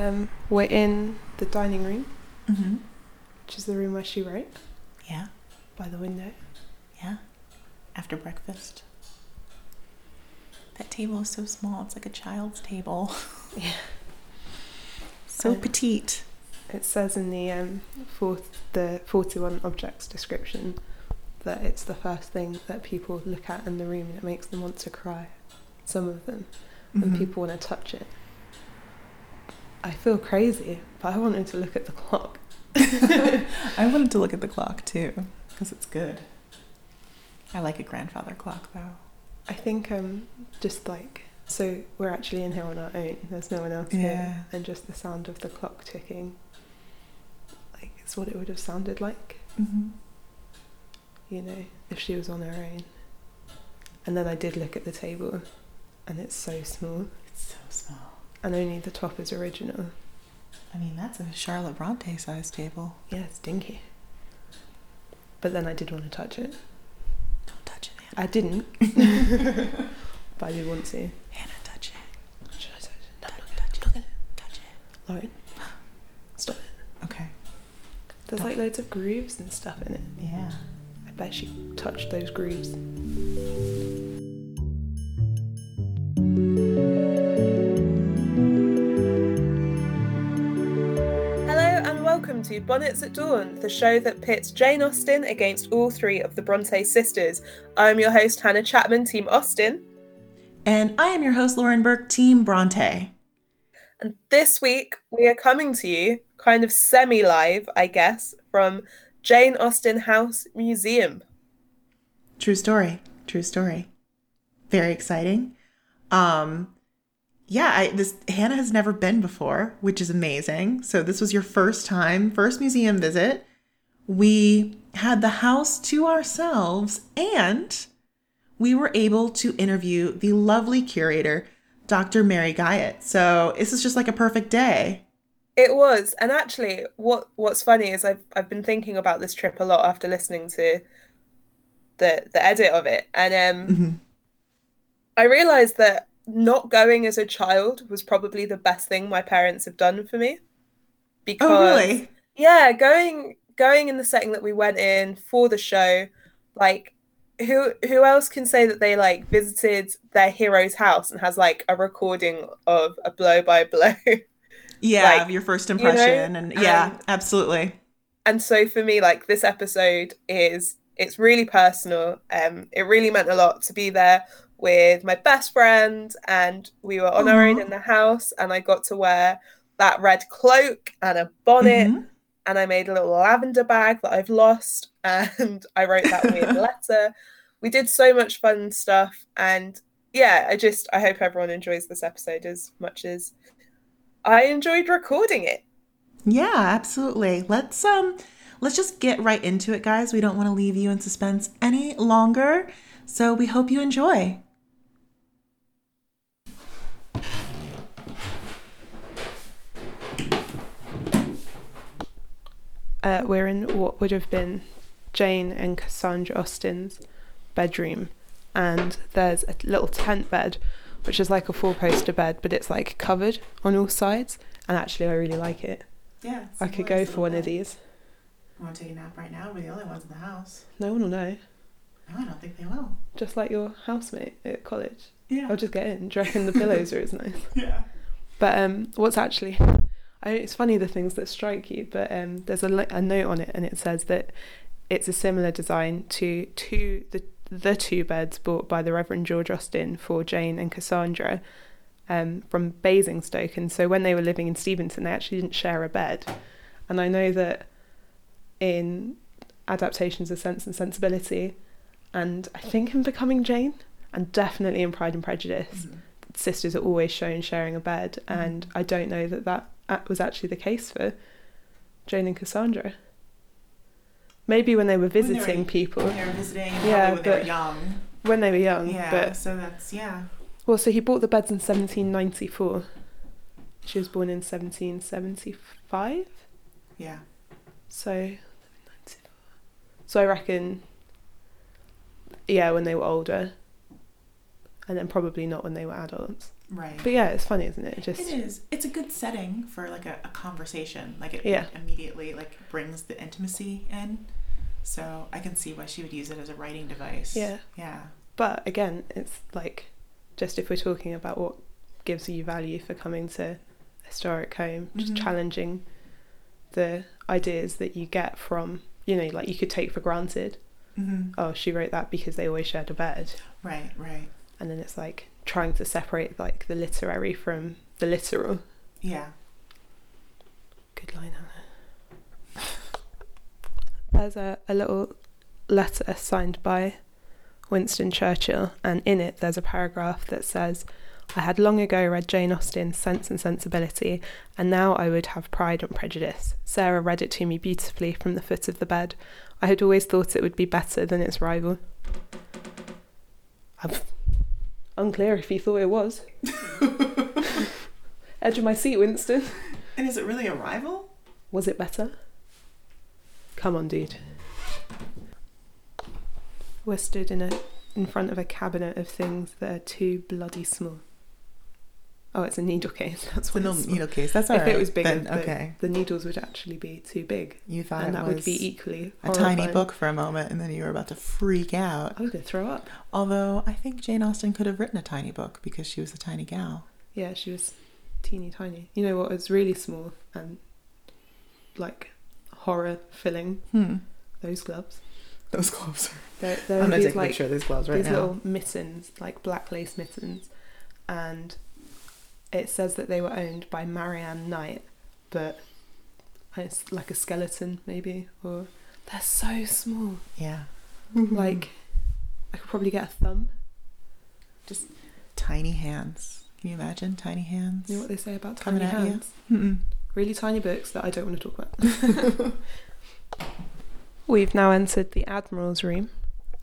Um, we're in the dining room, Mm-hmm. which is the room where she wrote, Yeah, by the window. yeah. After breakfast. That table is so small. It's like a child's table. Yeah. So Um, petite. It says in the um, fourth, the 41 objects description that it's the first thing that people look at in the room and it makes them want to cry. Some of them, and Mhm. people want to touch it. I feel crazy, but I wanted to look at the clock. I wanted to look at the clock too, because it's good. I like a grandfather clock though. I think um, just like so we're actually in here on our own. There's no one else Yeah. here, and just the sound of the clock ticking, like it's what it would have sounded like, Mm-hmm. you know, if she was on her own. And then I did look at the table, and it's so small, It's so small. And only the top is original. I mean, that's a Charlotte Bronte size table. Yeah, it's dinky. But then I did want to touch it. Don't touch it, I didn't, but I did want to. Hannah. Hannah, touch it. Should I touch it? No, Touch, I'm touch not it. Touch it. Lauren, stop it. Okay. There's like loads of grooves and stuff in it. Yeah. I bet she touched those grooves. To Bonnets at Dawn, the show that pits Jane Austen against all three of the Bronte sisters. I'm your host, Hannah Chapman, Team Austen, And I am your host, Lauren Burke, Team Bronte. and this week we are coming to you kind of semi live, I guess, from Jane Austen House Museum. True story. True story. Very exciting. Um yeah, I this Hannah has never been before, which is amazing. So this was your first time, first museum visit. We had the house to ourselves and we were able to interview the lovely curator, Dr. Mary Guyatt. So this is just like a perfect day. It was, and actually, what what's funny is I've I've been thinking about this trip a lot after listening to the the edit of it, and um, Mhm. I realized that not going as a child was probably the best thing my parents have done for me, because Oh, really? yeah, going going in the setting that we went in for the show, like who who else can say that they like visited their hero's house and has like a recording of a blow by blow? Yeah, Like, your first know, impression and yeah, and- absolutely. and so for me like this episode is it's really personal um it really meant a lot to be there with my best friend and we were on our own in the house and i got to wear that red cloak and a bonnet Mhm. and i made a little lavender bag that i've lost and i wrote that weird letter we did so much fun stuff and yeah i just i hope everyone enjoys this episode as much as i enjoyed recording it Yeah, absolutely. Let's um let's just get right into it, guys. We don't want to leave you in suspense any longer. So we hope you enjoy. Uh, we're in what would have been Jane and Cassandra Austen's bedroom, and there's a little tent bed, which is like a four poster bed, but it's like covered on all sides. And actually, I really like it. Yeah. I could go for one of these. I Want to take a nap right now? We're the only ones in the house. No one will know. No, I don't think they will. Just like your housemate at college. Yeah. I'll just get in. Do you reckon the pillows are as nice? yeah. But um, what's actually, I, it's funny the things that strike you. But um, there's a, a note on it, and it says that it's a similar design to two the the two beds bought by the Reverend George Austen for Jane and Cassandra um, from Basingstoke. And so when they were living in Steventon, they actually didn't share a bed. And I know that in adaptations of Sense and Sensibility, and I think in Becoming Jane, and definitely in Pride and Prejudice, sisters are always shown sharing a bed, Mhm. and I don't know that that was actually the case for Jane and Cassandra. Maybe when they were When they were- visiting people, When they were visiting, Yeah, when they were young. when they were young. Yeah. But so that's yeah. well, so he bought the beds in 1794. She was born in 1775, Yeah. so so I reckon, yeah, when they were older, and then probably not when they were adults. Right. But yeah, it's funny, isn't it? It Just It is. It's a good setting for like a, a conversation. Like it Yeah. immediately like brings the intimacy in. So I can see why she would use it as a writing device. Yeah. Yeah. But again, it's like just if we're talking about what gives you value for coming to a historic home, just Mhm. challenging the ideas that you get from, you know, like you could take for granted, Mm-hmm. oh, she wrote that because they always shared a bed. Right. Right. And then it's like trying to separate like the literary from the literal. Yeah. Good line, Hannah. There's a, a little letter signed by Winston Churchill, and in it there's a paragraph that says, I had long ago read Jane Austen's Sense and Sensibility, and now I would have Pride and Prejudice. Sarah read it to me beautifully from the foot of the bed. I had always thought it would be better than its rival. I'm unclear if he thought it was. Edge of my seat, Winston. And is it really a rival? Was it better? Come on, dude. We're stood in a in front of a cabinet of things that are too bloody small. Oh, it's a needle case. That's what It's a what little it's needle case. That's all If right. it was bigger, then, okay. the needles would actually be too big, You thought and it that was would be equally a tiny book for a moment, and then you were about to freak out. I was gonna throw up. Although I think Jane Austen could have written a tiny book because she was a tiny gal. Yeah, she was teeny tiny. You know what was really small and like horror filling? Hmm. Those gloves. Those gloves. There, there I'm gonna these take a picture of these gloves right these now. little mittens, like black lace mittens, and it says that they were owned by Marianne Knight, but it's like a skeleton maybe, or they're so small. Yeah. Mm-hmm. Like I could probably get a thumb. Just tiny hands. Can you imagine tiny hands? You know what they say about tiny at hands? Really tiny books that I don't want to talk about. We've now entered the Admiral's room,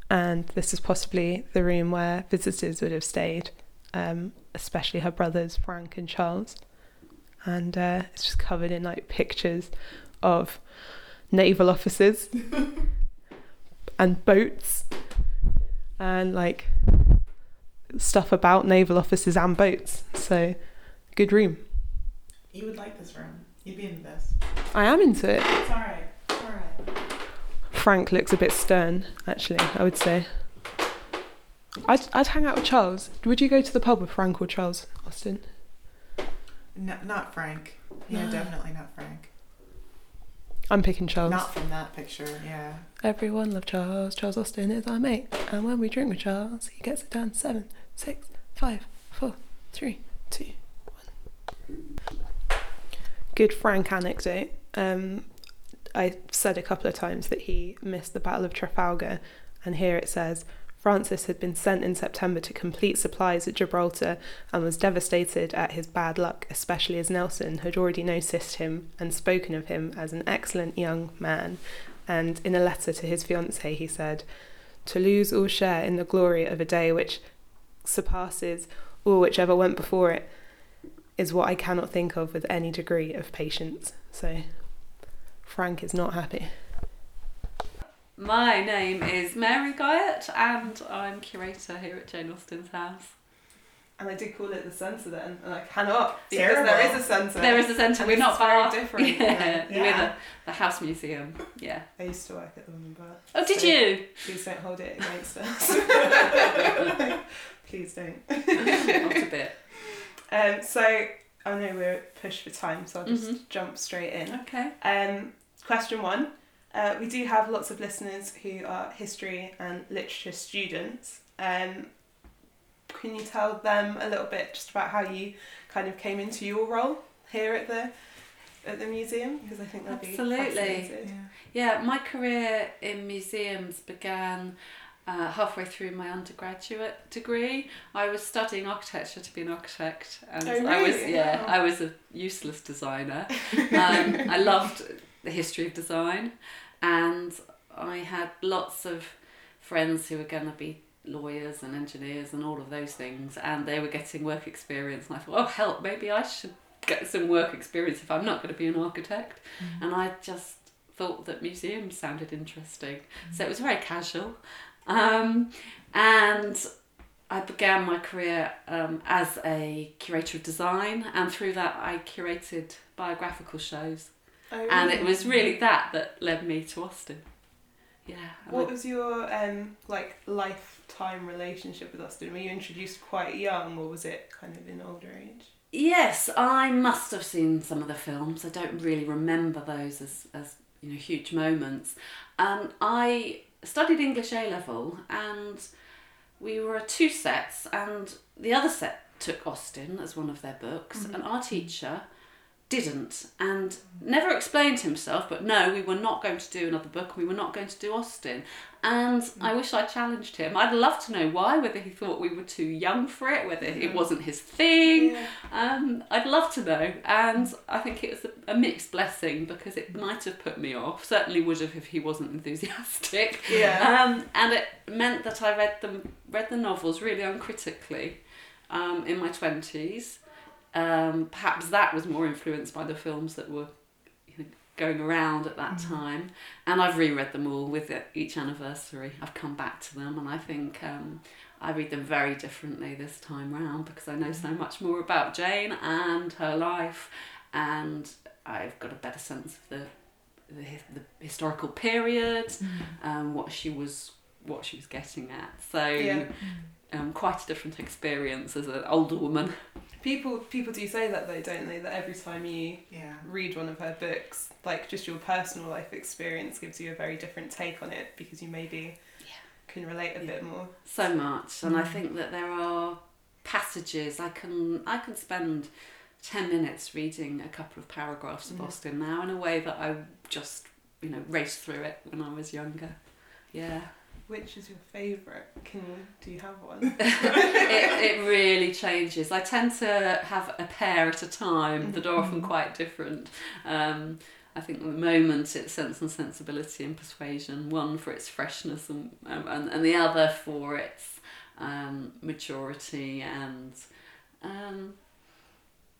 and this is possibly the room where visitors would have stayed, um, especially her brothers Frank and Charles. And uh, it's just covered in like pictures of naval officers and boats and like stuff about naval officers and boats. So, good room. You would like this room. You'd be into this. I am into it. It's all right. It's all right. Frank looks a bit stern, actually, I would say. I'd, I'd hang out with Charles. Would you go to the pub with Frank or Charles Austen? No, not Frank. Yeah, No. definitely not Frank. I'm picking Charles. Not from that picture. Yeah. Everyone loved Charles. Charles Austen is our mate. And when we drink with Charles, he gets it done. Seven, six, five, four, three, two, one. Good Frank anecdote. Um, I said a couple of times that he missed the Battle of Trafalgar, and here it says Francis had been sent in September to complete supplies at Gibraltar and was devastated at his bad luck, especially as Nelson had already noticed him and spoken of him as an excellent young man. And in a letter to his fiancée, he said, To lose all share in the glory of a day which surpasses all which ever went before it is what I cannot think of with any degree of patience. So, Frank is not happy. My name is Mary Guyatt and I'm curator here at Jane Austen's house. And I did call it the centre then, and I cannot because there is a centre. There is a centre, And we're not very far. different, Yeah, yeah. we're the, the house museum. Yeah. I used to work at the Women Bar. Oh, did So you? Please don't hold it against us. please don't. Not a bit. Um, so I know we're pushed for time, so I'll just Mhm. jump straight in. Okay. Um, question one. Uh, we do have lots of listeners who are history and literature students. Um, can you tell them a little bit just about how you kind of came into your role here at the at the museum? Because I think that'd be Absolutely. fascinating. Yeah, my career in museums began uh, halfway through my undergraduate degree. I was studying architecture to be an architect, and Oh, I was yeah, Wow. I was a useless designer. Um, I loved the history of design, and I had lots of friends who were going to be lawyers and engineers and all of those things, and they were getting work experience. And I thought, oh help, maybe I should get some work experience if I'm not going to be an architect. And I just thought that museums sounded interesting, so it was very casual. Um, and I began my career um, as a curator of design, and through that, I curated biographical shows. Oh, And it was really that that led me to Austen. Yeah. What I- was your um like lifetime relationship with Austen? Were you introduced quite young, or was it kind of in older age? Yes, I must have seen some of the films. I don't really remember those as, as you know huge moments. Um, I studied English A level, and we were two sets, and the other set took Austen as one of their books, and our teacher didn't and never explained himself but no we were not going to do another book we were not going to do austen and i wish i challenged him i'd love to know why whether he thought we were too young for it whether it wasn't his thing Yeah. um, I'd love to know, and I think it was a, a mixed blessing because it might have put me off. Certainly would have if he wasn't enthusiastic. Yeah. Um, and it meant that I read them, read the novels really uncritically, um, in my twenties. Um, perhaps that was more influenced by the films that were you know, going around at that time. And I've reread them all with it- each anniversary. I've come back to them, and I think um, I read them very differently this time round because I know so much more about Jane and her life, and I've got a better sense of the the, the historical period, um, what she was what she was getting at. So. Yeah. Um, quite a different experience as an older woman. People people do say that though, don't they? That every time you Yeah. read one of her books, like just your personal life experience gives you a very different take on it because you maybe Yeah. can relate a Yeah. bit more. so much and i think that there are passages i can i can spend 10 minutes reading a couple of paragraphs of Mhm. austen now in a way that i just you know raced through it when i was younger yeah Which is your favourite? Can you, do you have one? it, it really changes i tend to have a pair at a time that are often quite different um, I think at the moment it's Sense and Sensibility and Persuasion, one for its freshness and, um, and, and the other for its um, maturity and um,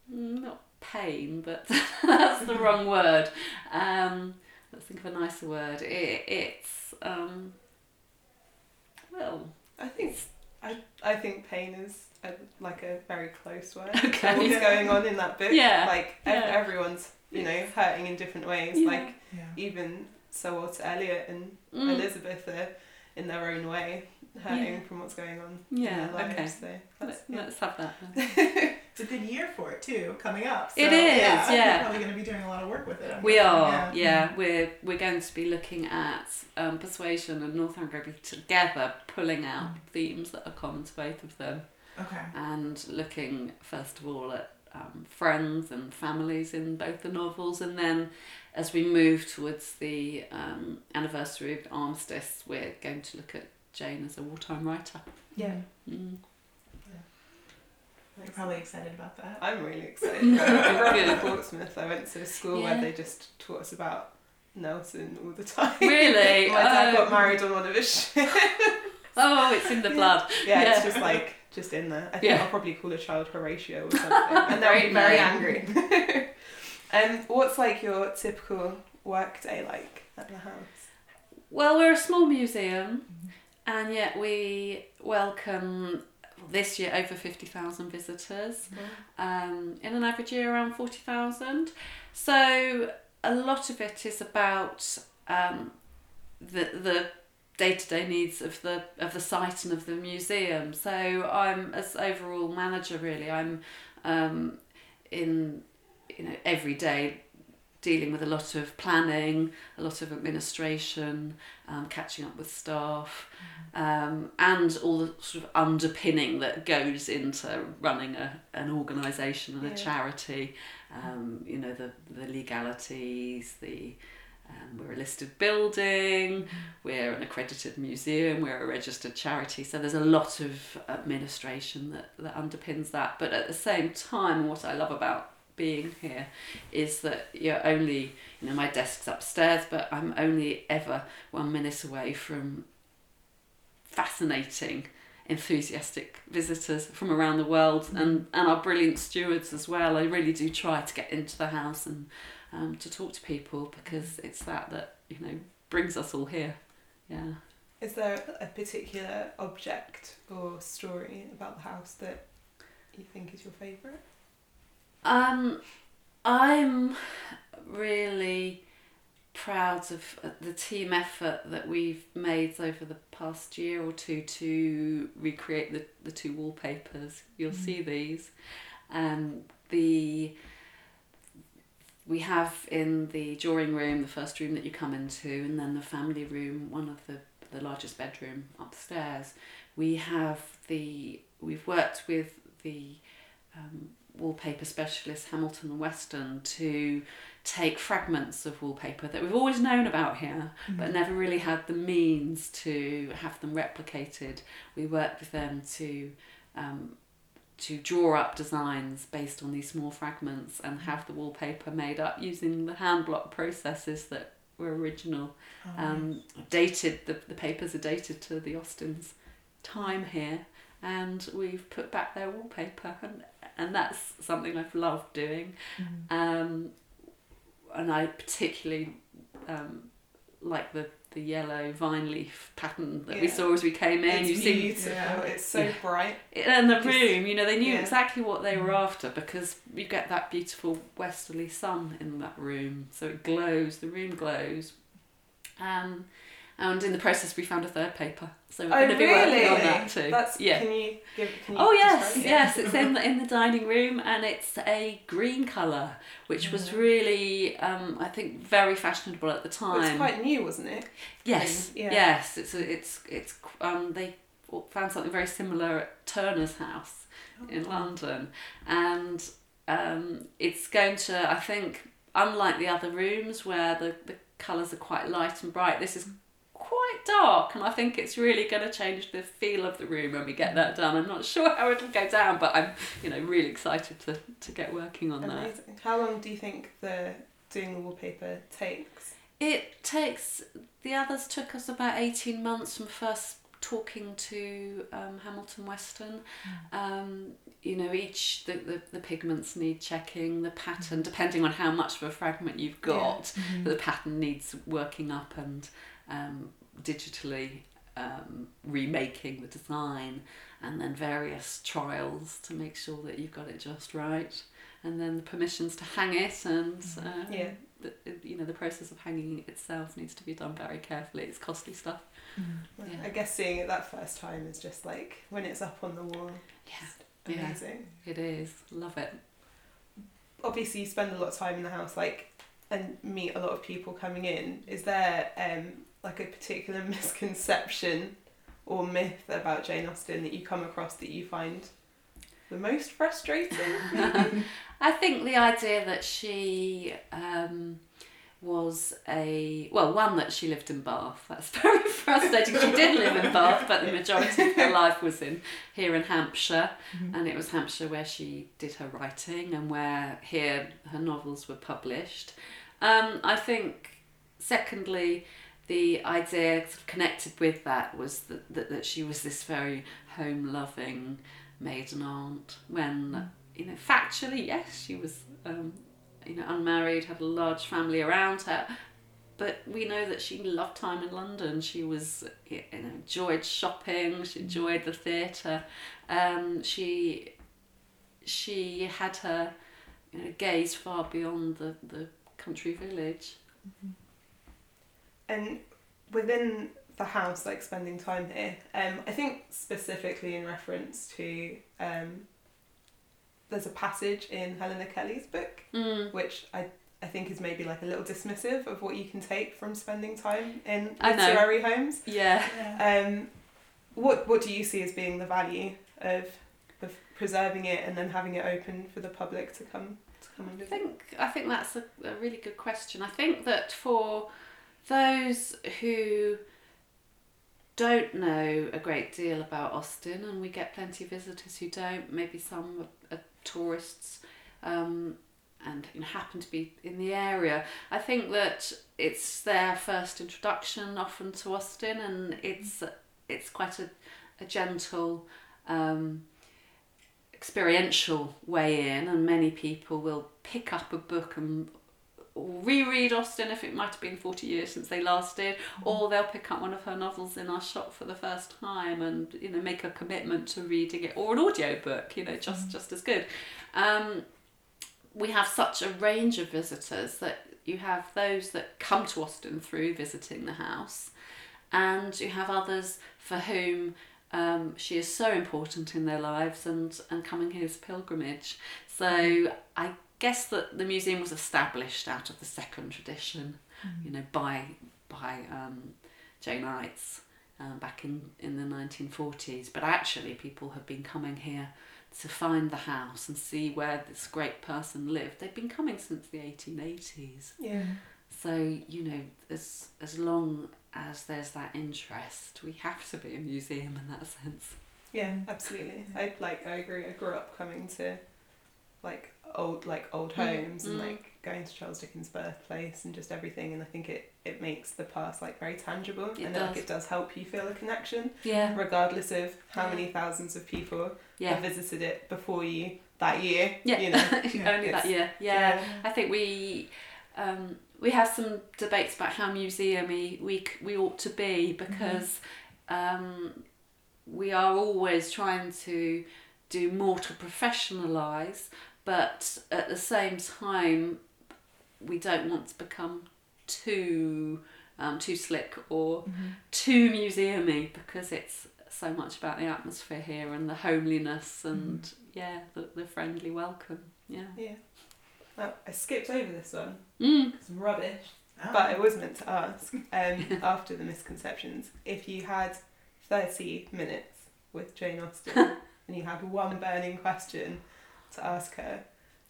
not pain, but that's the wrong word. Um, let's think of a nicer word. It, it's, well, I think I I think pain is a, like a very close word. Okay. To what's Yeah. going on in that book? Yeah. Like ev- Yeah. everyone's you know hurting in different ways. Yeah. Like Yeah. even Sir Walter Elliot and mm, Elizabeth are in their own way hurting Yeah. from what's going on Yeah, in their lives. okay. So let's, yeah. let's have that. It's a good year for it too, coming up. It is, yeah. yeah. You're probably going to be doing a lot of work with it. I'm We guessing, are, yeah. We're we're going to be looking at um, persuasion and Northanger Abbey together, pulling out themes that are common to both of them, Okay. and looking first of all at um, friends and families in both the novels, and then as we move towards the um, anniversary of the Armistice, we're going to look at Jane as a wartime writer. yeah. Mm. You're probably excited about that. I'm really excited. I grew up in Portsmouth. I went to a school Yeah. where they just taught us about Nelson all the time. Really? My dad Oh. got married on one of his ships. Oh, it's in the blood. Yeah, it's Yeah. just like just in there. I think Yeah. I'll probably call a child Horatio or something, and they'll be very name. angry. um, what's like your typical work day like at the house? Well, we're a small museum, and yet we welcome this year over 50,000 visitors. Um, in an average year, around 40,000. So a lot of it is about um, the the day to day needs of the of the site and of the museum. So I'm as overall manager really. I'm um, in you know every day dealing with a lot of planning, a lot of administration, um, catching up with staff, um, and all the sort of underpinning that goes into running a, an organisation and a charity. Um, you know, the, the legalities, the um, we're a listed building, we're an accredited museum, we're a registered charity. So there's a lot of administration that, that underpins that. But at the same time, what I love about being here is that you're only, you know, my desk's upstairs, but I'm only ever one minute away from fascinating, enthusiastic visitors from around the world and, and our brilliant stewards as well. I really do try to get into the house and um, to talk to people because it's that that, you know, brings us all here. Yeah. Is there a particular object or story about the house that you think is your favourite? Um, I'm really proud of uh, the team effort that we've made over the past year or two to recreate the, the two wallpapers. You'll Mm. see these. Um, the we have in the drawing room the first room that you come into and then the family room one of the the largest bedroom upstairs we have the we've worked with the um, wallpaper specialist Hamilton and Weston to take fragments of wallpaper that we've always known about here but never really had the means to have them replicated. We worked with them to um, to draw up designs based on these small fragments and have the wallpaper made up using the hand block processes that were original. Oh, um, dated the, the papers are dated to the Austins time here and we've put back their wallpaper and and that's something I've loved doing Mhm. um, and I particularly um, like the the yellow vine leaf pattern that we saw as we came in it's you see beautiful. Yeah. It's so Yeah. bright. in the room, you know, they knew yeah. exactly what they were Mm. after because you get that beautiful westerly sun in that room, so it glows. The room glows, um, and in the process, we found a third paper, so we're Oh going to be working really? on that too. That's yeah. Can you give? Can you Oh yes, it? yes, it's in the, in the dining room, and it's a green colour, which was really, um, I think, very fashionable at the time. Well, it's quite new, wasn't it? Yes, Yeah. yes. It's a, it's it's um they found something very similar at Turner's house in Oh. London, and um it's going to I think unlike the other rooms where the the colours are quite light and bright, this is quite dark and I think it's really going to change the feel of the room when we get that done. I'm not sure how it'll go down, but I'm you know really excited to to get working on that. Amazing. How long do you think the doing the wallpaper takes? It takes the others took us about eighteen months from first talking to um, Hamilton Weston. Um, you know, each the, the, the pigments need checking, the pattern depending on how much of a fragment you've got, the pattern needs working up and um, digitally um, remaking the design, and then various trials to make sure that you've got it just right, and then the permissions to hang it and. Um, Yeah. the, you know the process of hanging itself needs to be done very carefully it's costly stuff Well, Yeah. I guess seeing it that first time is just like when it's up on the wall. yeah Yeah. Amazing. it is love it Obviously, you spend a lot of time in the house, like, and meet a lot of people coming in. Is there um like a particular misconception or myth about Jane Austen that you come across that you find the most frustrating? i think the idea that she um, was a well one that she lived in bath. That's very frustrating. She did live in bath but the majority of her life was in here in hampshire. And it was hampshire where she did her writing and where here her novels were published. Um, i think secondly the idea sort of connected with that was that, that, that she was this very home loving maiden aunt when you know factually yes she was um, you know unmarried had a large family around her but we know that she loved time in London. She was you know, enjoyed shopping. She enjoyed the theatre. Um, she she had her you know, gaze far beyond the, the country village. And within the house, like spending time here, um, I think specifically in reference to um, there's a passage in Helena Kelly's book Mm. which I I think is maybe like a little dismissive of what you can take from spending time in literary homes. Yeah. Um, what what do you see as being the value of of preserving it and then having it open for the public to come to come and visit? I visit? think I think that's a, a really good question. I think that for those who don't know a great deal about Austen, and we get plenty of visitors who don't, maybe some are, tourists, um, and you know, happen to be in the area. I think that it's their first introduction often to Austen, and it's it's quite a, a gentle. Um, experiential way in and many people will pick up a book and reread Austen if it might have been 40 years since they last did, Mm-hmm. or they'll pick up one of her novels in our shop for the first time and you know make a commitment to reading it, or an audiobook, you know, just Mm-hmm. just as good. Um, we have such a range of visitors that you have those that come to Austen through visiting the house, and you have others for whom um, she is so important in their lives and, and coming here is pilgrimage. So I guess that the museum was established out of the second tradition, you know, by by um, Janeites um, back in, in the 1940s. But actually, people have been coming here to find the house and see where this great person lived. They've been coming since the 1880s. Yeah. So you know, as as long as there's that interest, we have to be a museum in that sense. Yeah, absolutely. I like I agree. I grew up coming to like old like old Mm, homes and mm. like going to Charles Dickens' birthplace and just everything and I think it, it makes the past like very tangible It and does. like it does help you feel a connection Yeah, regardless of how Yeah. many thousands of people yeah, have visited it before you that year. yeah. You know. Only that year. Yeah. I think we um, we have some debates about how museumy we we ought to be because um, we are always trying to do more to professionalise, but at the same time, we don't want to become too um, too slick or too museumy because it's so much about the atmosphere here and the homeliness and yeah, the, the friendly welcome. Yeah. Yeah. Now, I skipped over this one. Mm. It's rubbish. Oh. But I was meant to ask, um, after the misconceptions, if you had 30 minutes with Jane Austen and you had one burning question to ask her,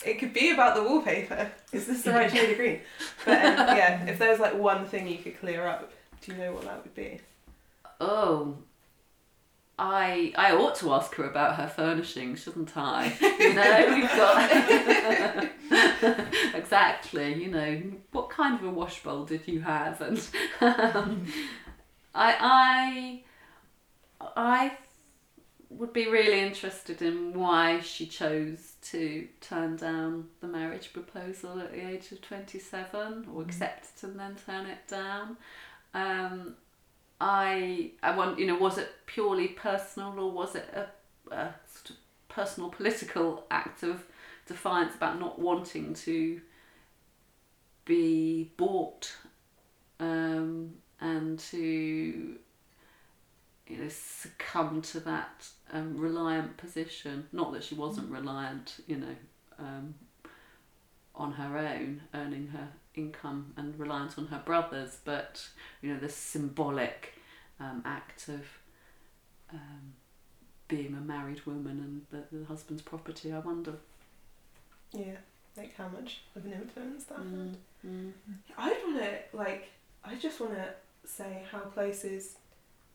it could be about the wallpaper. Is this the right shade of green? But um, yeah, if there was like one thing you could clear up, do you know what that would be? Oh, I I ought to ask her about her furnishing, shouldn't I? You know, we've got exactly. You know, what kind of a wash bowl did you have? And um, I I I would be really interested in why she chose to turn down the marriage proposal at the age of 27 or accept it and then turn it down. Um, I I want you know was it purely personal or was it a, a sort of personal political act of defiance about not wanting to be bought um, and to you know succumb to that um, reliant position not that she wasn't reliant you know um, on her own earning her income and reliant on her brothers but you know the symbolic um, act of um, being a married woman and the, the husband's property I wonder Yeah, like how much of an influence that had. mm, mm. I want to, like, I just want to say how is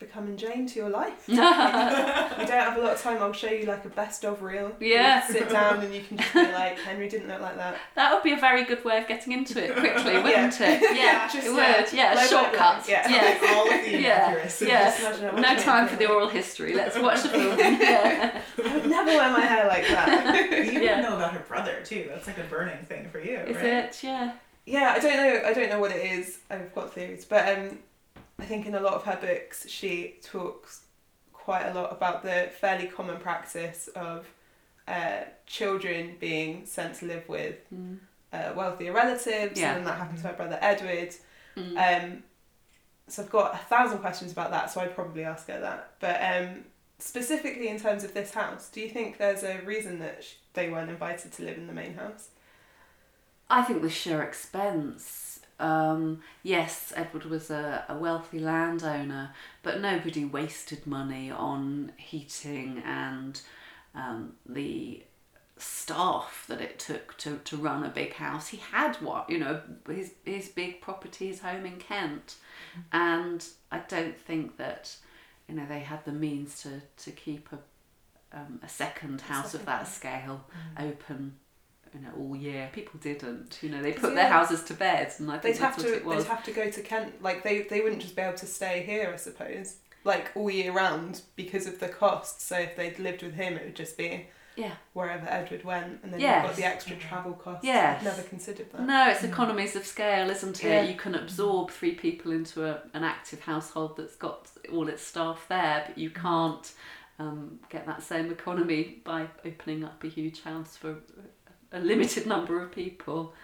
becoming Jane to your life. we don't have a lot of time. I'll show you like a best of reel. Yeah. can sit down and you can just be like, Henry didn't look like that. That would be a very good way of getting into it quickly, wouldn't Yeah. it? Yeah, Just, it yeah, would. Yeah, low shortcuts. Yeah. Yeah. all of the Yeah. Yeah. Just imagine how much No time for the oral history. Let's watch the film. Yeah. I would never wear my hair like that. You Yeah. know about her brother too. That's like a burning thing for you, Is right? it? Yeah. Yeah, I don't know. I don't know what it is. I've got theories, but um, I think in a lot of her books she talks quite a lot about the fairly common practice of uh, children being sent to live with Mm. uh, wealthier relatives, Yeah. and that happened to her brother Edward. Mm. Um, so I've got a thousand questions about that, so I'd probably ask her that. But um, specifically in terms of this house, do you think there's a reason that sh- they weren't invited to live in the main house? I think the sheer expense. Um, yes, Edward was a, a wealthy landowner, but nobody wasted money on heating and um, the staff that it took to, to run a big house. He had what, you know, his, his big property, his home in Kent. And I don't think that, you know, they had the means to, to keep a, um, a second house second of that house. scale open you know all year people didn't you know they put their houses to bed and i think They'd have to. what it was They'd have to go to Kent. Like they, they wouldn't just be able to stay here. I suppose, like all year round because of the cost. So if they'd lived with him, it would just be Yeah. wherever Edward went, and then Yes. you've got the extra travel costs. I've never considered that. No, it's economies of scale, isn't it? Yeah. You can absorb three people into a, an active household that's got all its staff there, but you can't um, get that same economy by opening up a huge house for a limited number of people.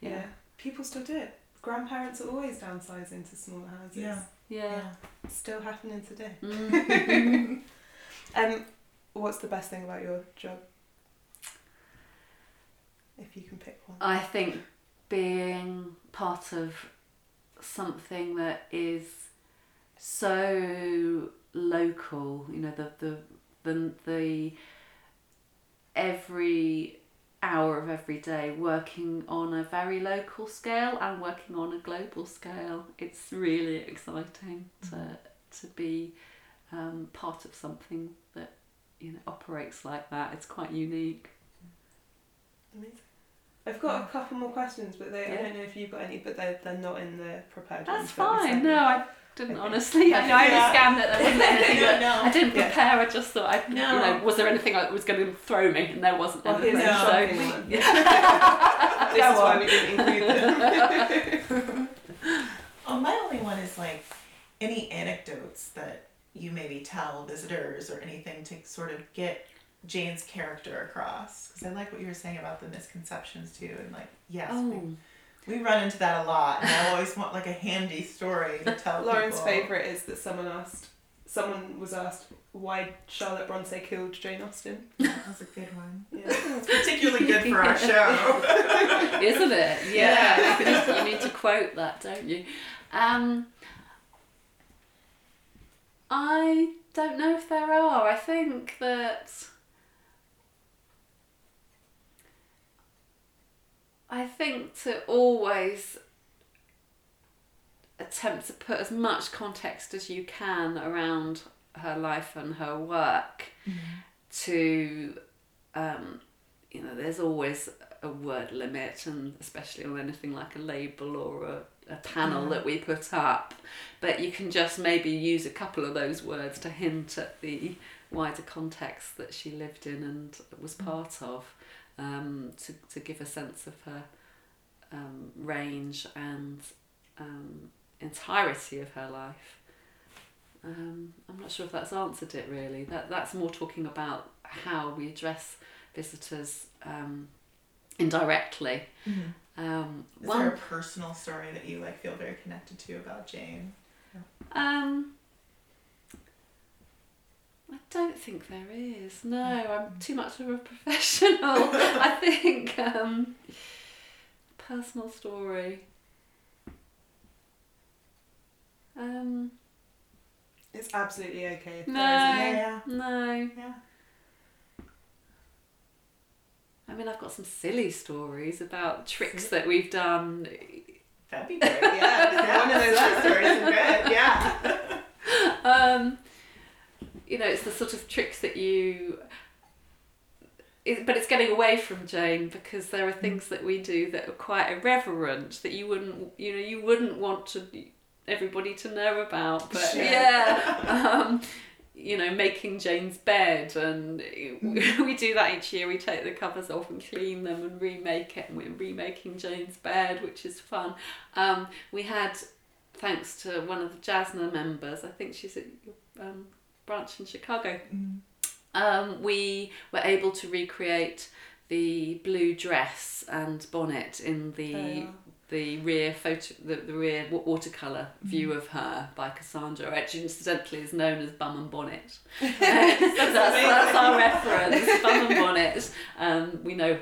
Yeah. People still do it. Grandparents are always downsizing to smaller houses. Yeah. Yeah. It's still happening today. Mm. Um, what's the best thing about your job? If you can pick one. I think being part of something that is so local, you know, the the the, the every hour of every day working on a very local scale and working on a global scale. It's really exciting to to be um, part of something that you know operates like that. It's quite unique. Amazing. I've got a couple more questions, but they, I don't know if you've got any, but they're, they're not in the prepared That's ones fine. No. I didn't honestly. I, know, I Yeah. scanned that there wasn't anything. No, no. I didn't Yeah. prepare. I just thought I, No. you know, was there anything that was going to throw me? And there wasn't Well, anything. No. so, yeah. This Go is why on. we didn't include them. Oh, my only one is like any anecdotes that you maybe tell visitors or anything to sort of get Jane's character across. Because I like what you were saying about the misconceptions too, and like yes, Oh, we, we run into that a lot, and I always want like a handy story to tell. Lauren's people. favourite is that someone asked, someone was asked why Charlotte Bronte killed Jane Austen. That was a good one. Yeah. It's particularly good for our show. isn't it? Yeah. Yeah. you, need, you need to quote that, don't you? Um, I don't know if there are. I think that. I think to always attempt to put as much context as you can around her life and her work to um, you know there's always a word limit and especially on anything like a label or a, a panel Mhm. that we put up but you can just maybe use a couple of those words to hint at the wider context that she lived in and was part of um, to, to give a sense of her um, range and um, entirety of her life um, I'm not sure if that's answered it really. That that's more talking about how we address visitors um, indirectly. Um, Is one, there a personal story that you like feel very connected to about Jane? um, I don't think there is. No, I'm too much of a professional. I think um, personal story. Um, It's absolutely okay. If No. there Yeah, no. yeah. I mean, I've got some silly stories about tricks that we've done. That'd be great. Yeah, one of those stories is good. Yeah. Um, you know, it's the sort of tricks that you. It, but it's getting away from Jane because there are things that we do that are quite irreverent that you wouldn't, you know, you wouldn't want to everybody to know about. But Sure. yeah, um, you know, making Jane's bed, and we do that each year. We take the covers off and clean them and remake it, and we're remaking Jane's bed, which is fun. Um, we had, thanks to one of the JASNA members, I think she's at um, branch in Chicago. Mm. Um, we were able to recreate the blue dress and bonnet in the Oh, the rear photo, the, the rear wa- watercolor view of her by Cassandra, which incidentally is known as Bum and Bonnet. that's, that's our reference, Bum and Bonnet. Um, we know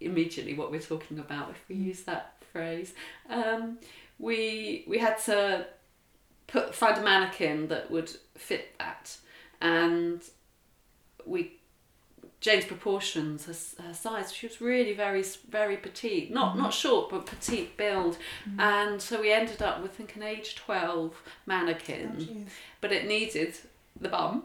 immediately what we're talking about if we use that phrase. Um, we we had to put find a mannequin that would fit that, and we Jane's proportions, her, her size, she was really very very petite, not not short but petite build, and so we ended up with I think an age twelve mannequin, Oh, but it needed the bum.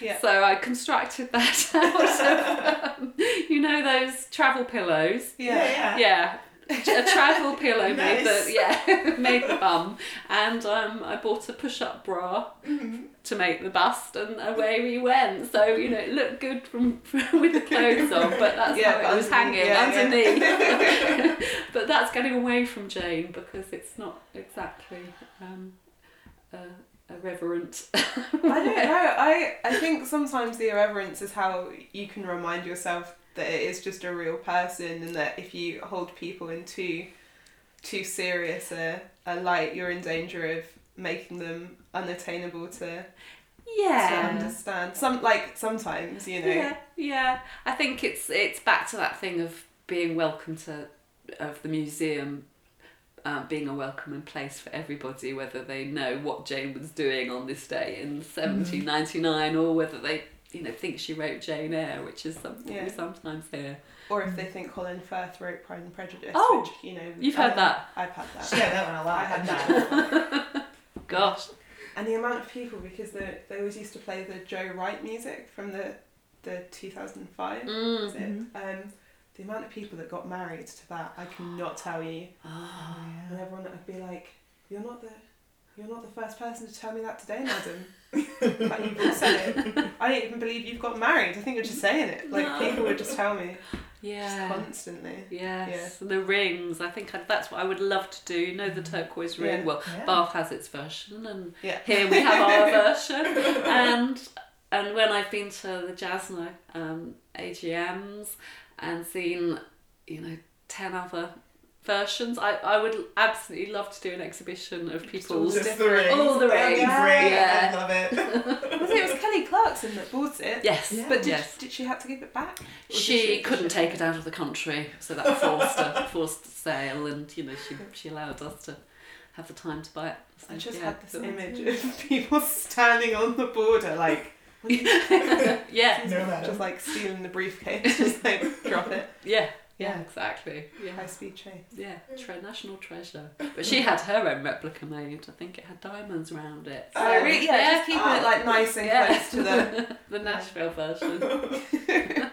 Yeah. So I constructed that out of um, you know those travel pillows. Yeah, yeah. Yeah, a travel pillow made Nice. the yeah made the bum, and um, I bought a push-up bra Mm-hmm. to make the bust, and away we went. So you know, it looked good from, with the clothes on, but that's Yeah, how it was hanging yeah, yeah. underneath. but that's getting away from Jane because it's not exactly um, a, a reverent. I don't know. I I think sometimes the irreverence is how you can remind yourself that it is just a real person, and that if you hold people in too too serious a, a light, you're in danger of making them unattainable to, to Yeah. understand. Some like sometimes you know. Yeah, yeah. I think it's it's back to that thing of being welcome to of the museum um, being a welcoming place for everybody, whether they know what Jane was doing on this day in 1799 or whether they you know think she wrote Jane Eyre, which is something Yeah. we sometimes hear. Or if they think Colin Firth wrote Pride and Prejudice, Oh, which you know you've heard that. I've had that. Yeah, that one a lot. I had that. Gosh, And the amount of people because they they always used to play the Joe Wright music from the the 2005 mm. it? Um, the amount of people that got married to that, I cannot tell you. Oh, And everyone would be like, "You're not the, you're not the first person to tell me that today, madam." But you've all said it. I don't even believe you've got married. I think you're just saying it. Like No. people would just tell me yeah. just constantly. Yes, Yeah. the rings. I think I, that's what I would love to do. You know the turquoise ring. Yeah. Well, Yeah. Bath has its version, and Yeah. here we have our version. And and when I've been to the JASNA um, AGMs and seen, you know, ten other versions, I, I would absolutely love to do an exhibition of people's. Just the rings. All the That'd be great. Yeah. I love it. Was it? It was Kelly Clarkson that bought it. Yes, Yeah. But did, yes. did she have to give it back? Or did She couldn't take it out of the country, so that forced a forced sale, and you know she she allowed us to have the time to buy it. So, I just yeah. had this So- image of people standing on the border, like yeah, No matter. just like stealing the briefcase, just like drop it. yeah, yeah, Yeah. exactly. Yeah, High speed train. yeah, tre- national treasure. But she had her own replica made. I think it had diamonds around it. So really, yeah, just keeping it like nice and Yeah. close to the. the Nashville version.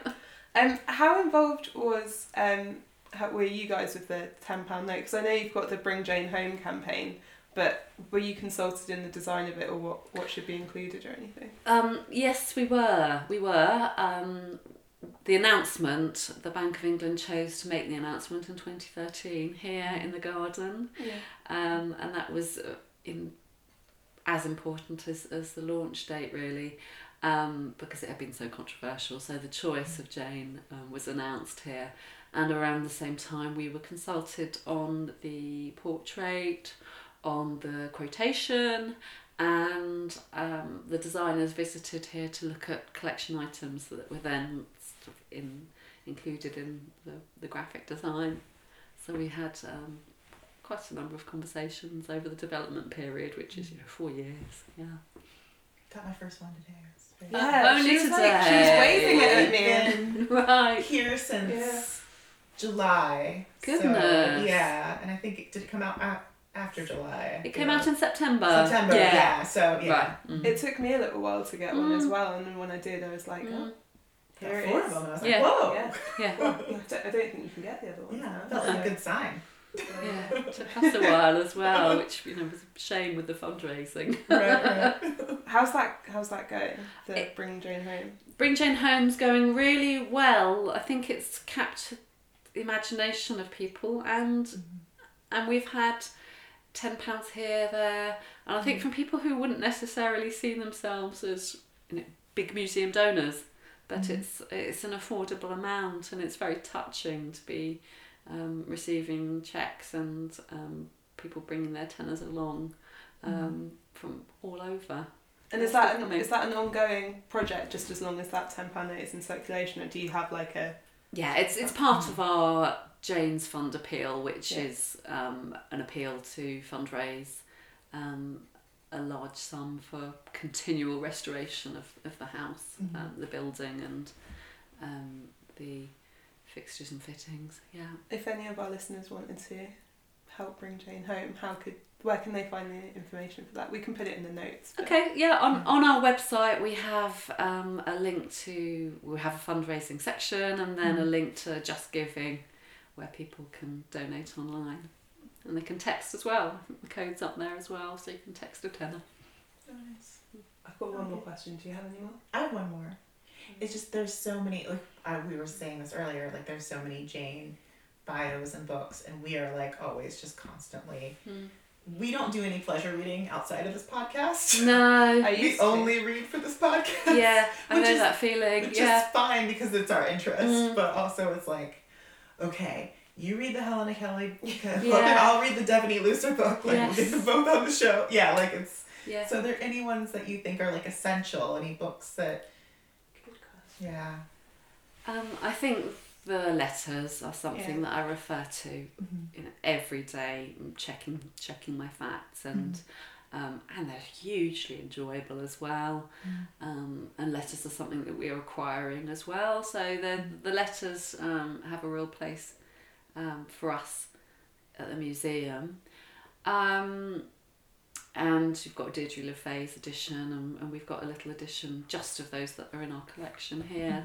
Um, how involved was um, how, were you guys with the ten pound note? Because I know you've got the Bring Jane Home campaign, but were you consulted in the design of it, or what what should be included or anything? Um, yes, we were. We were. Um, the announcement, the Bank of England chose to make the announcement in 2013 here in the garden, Yeah. um, and that was uh, in as important as, as the launch date, really, um, because it had been so controversial. So the choice of Jane um, was announced here, and around the same time, we were consulted on the portrait, on the quotation, and um, the designers visited here to look at collection items that were then in included in the, the graphic design. So we had um, quite a number of conversations over the development period, which is you know four years. Yeah. Got my first one today. It's very- Yeah, only she was today. like, she was waving it at me. Been Right. here since Yeah. July. So, Goodness. yeah, and I think it did come out a- after July. It came feel. out in September. September. Yeah. So yeah. Right. Mhm. It took me a little while to get one as Mm. well, and then when I did, I was like, oh, Mm. here it Four is. of them. I was Yeah. like, whoa. Yeah. Yeah. I don't, think you can get the other one. Yeah, that's a good sign. Yeah, it took us a while as well, which you know was a shame with the fundraising. right, right. How's that? How's that going? The It- Bring Jane Home. Bring Jane Home's going really well. I think it's captured the imagination of people, and mm-hmm. and we've had ten pounds here, there, and I think mm-hmm. from people who wouldn't necessarily see themselves as you know, big museum donors, but it's it's an affordable amount, and it's very touching to be um, receiving checks and um, people bringing their tenners along um, from all over. And is that an, is that an ongoing project? Just as long as that ten pound note is in circulation, or do you have like a Yeah, it's it's part of our Jane's Fund appeal, which is um, an appeal to fundraise um, a large sum for continual restoration of, of the house, Mhm. um, the building, and um, the fixtures and fittings. Yeah. if any of our listeners wanted to help bring Jane home, how could where can they find the information for that? We can put it in the notes. but- Okay, yeah, on, on our website we have um, a link to, we have a fundraising section and then a link to Just Giving where people can donate online. And they can text as well. I think the code's up there as well, so you can text a tenner. I've got one more question. Do you have any more? I have one more. It's just there's so many like I, we were saying this earlier. Like there's so many Jane bios and books, and we are like always just constantly. We don't do any pleasure reading outside of this podcast. No. I we to. only read for this podcast. Yeah, I know is- that feeling. Which yeah. is fine because it's our interest, Mm. but also it's like, okay, you read the Helena Kelly book, Yeah. I'll read the Devoney Looser book. Like we'll get them both on the show. Yeah, like it's. yeah. So, are there any ones that you think are like essential? Any books that? Good question. Yeah. Um, I think the letters are something Yeah. that I refer to you know, every day, checking checking my facts, and um, and they're hugely enjoyable as well. Um, and letters are something that we're acquiring as well. So the the letters um, have a real place um, for us at the museum. Um, and you've got Deirdre Le Faye's edition, and, and we've got a little edition just of those that are in our collection here.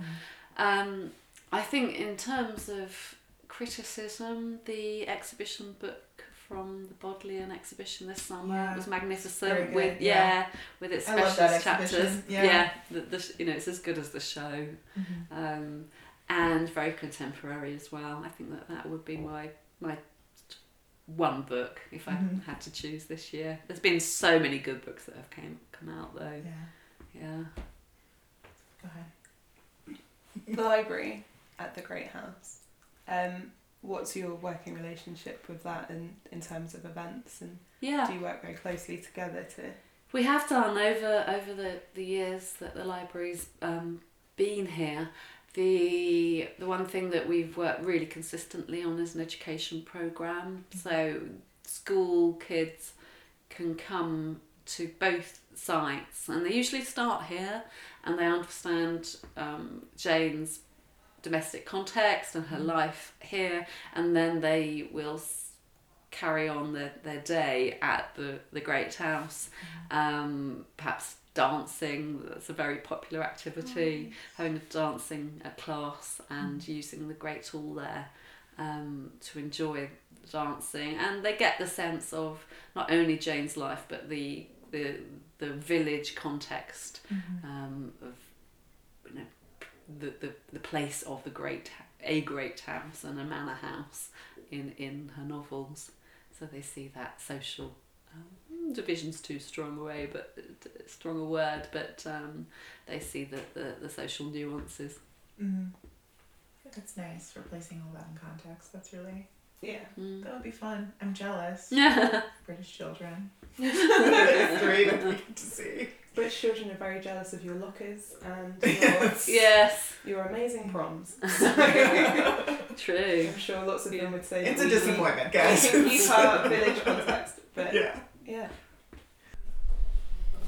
Um, I think in terms of criticism, the exhibition book from the Bodleian exhibition this summer Yeah. was magnificent. with yeah. yeah. with its specialist chapters. exhibition, yeah. the, the, you know it's as good as the show, Mm-hmm. um, and very contemporary as well. I think that that would be my my one book if I Mhm. had to choose this year. There's been so many good books that have came come out though. Yeah. Yeah. Go ahead. The library at the Great House. Um, what's your working relationship with that in, in terms of events and Yeah. do you work very closely together to We have done over over the, the years that the library's um, been here. The the one thing that we've worked really consistently on is an education program. So school kids can come to both sites, and they usually start here, and they understand um, Jane's domestic context and her life here, and then they will carry on their, their day at the, the Great House. Um, perhaps dancing, that's a very popular activity, having a dancing a class and using the Great Hall there um, to enjoy dancing. And they get the sense of not only Jane's life but the, the, the village context um, of you know, the, the, the place of the great a great house and a manor house in, in her novels. So they see that social um, division's too strong a way, but uh, strong a word, but um, they see the, the, the social nuances. Mm. That's nice. Replacing all that in context. That's really yeah Mm. that would be fun. I'm jealous. British children. History that we get to see. British children are very jealous of your lockers and Yes. your, yes, your amazing proms. true. I'm sure lots of them would say It's a disappointment, guys. we keep our village context, but yeah. Yeah.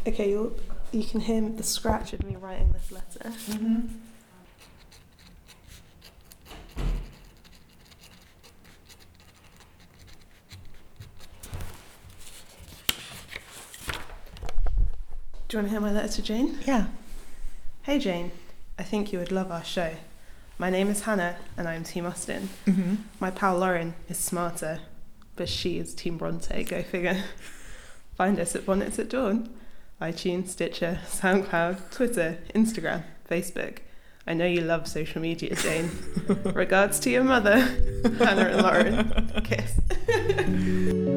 Okay, you you can hear the scratch of me writing this letter. Mm-hmm. Do you want to hear my letter to Jane? Yeah. Hey Jane, I think you would love our show. My name is Hannah and I'm Team Austen. Mm-hmm. My pal Lauren is smarter, but she is Team Bronte, go figure. Find us at Bonnets at Dawn, iTunes, Stitcher, SoundCloud, Twitter, Instagram, Facebook. I know you love social media, Jane. Regards to your mother, Hannah and Lauren. Kiss.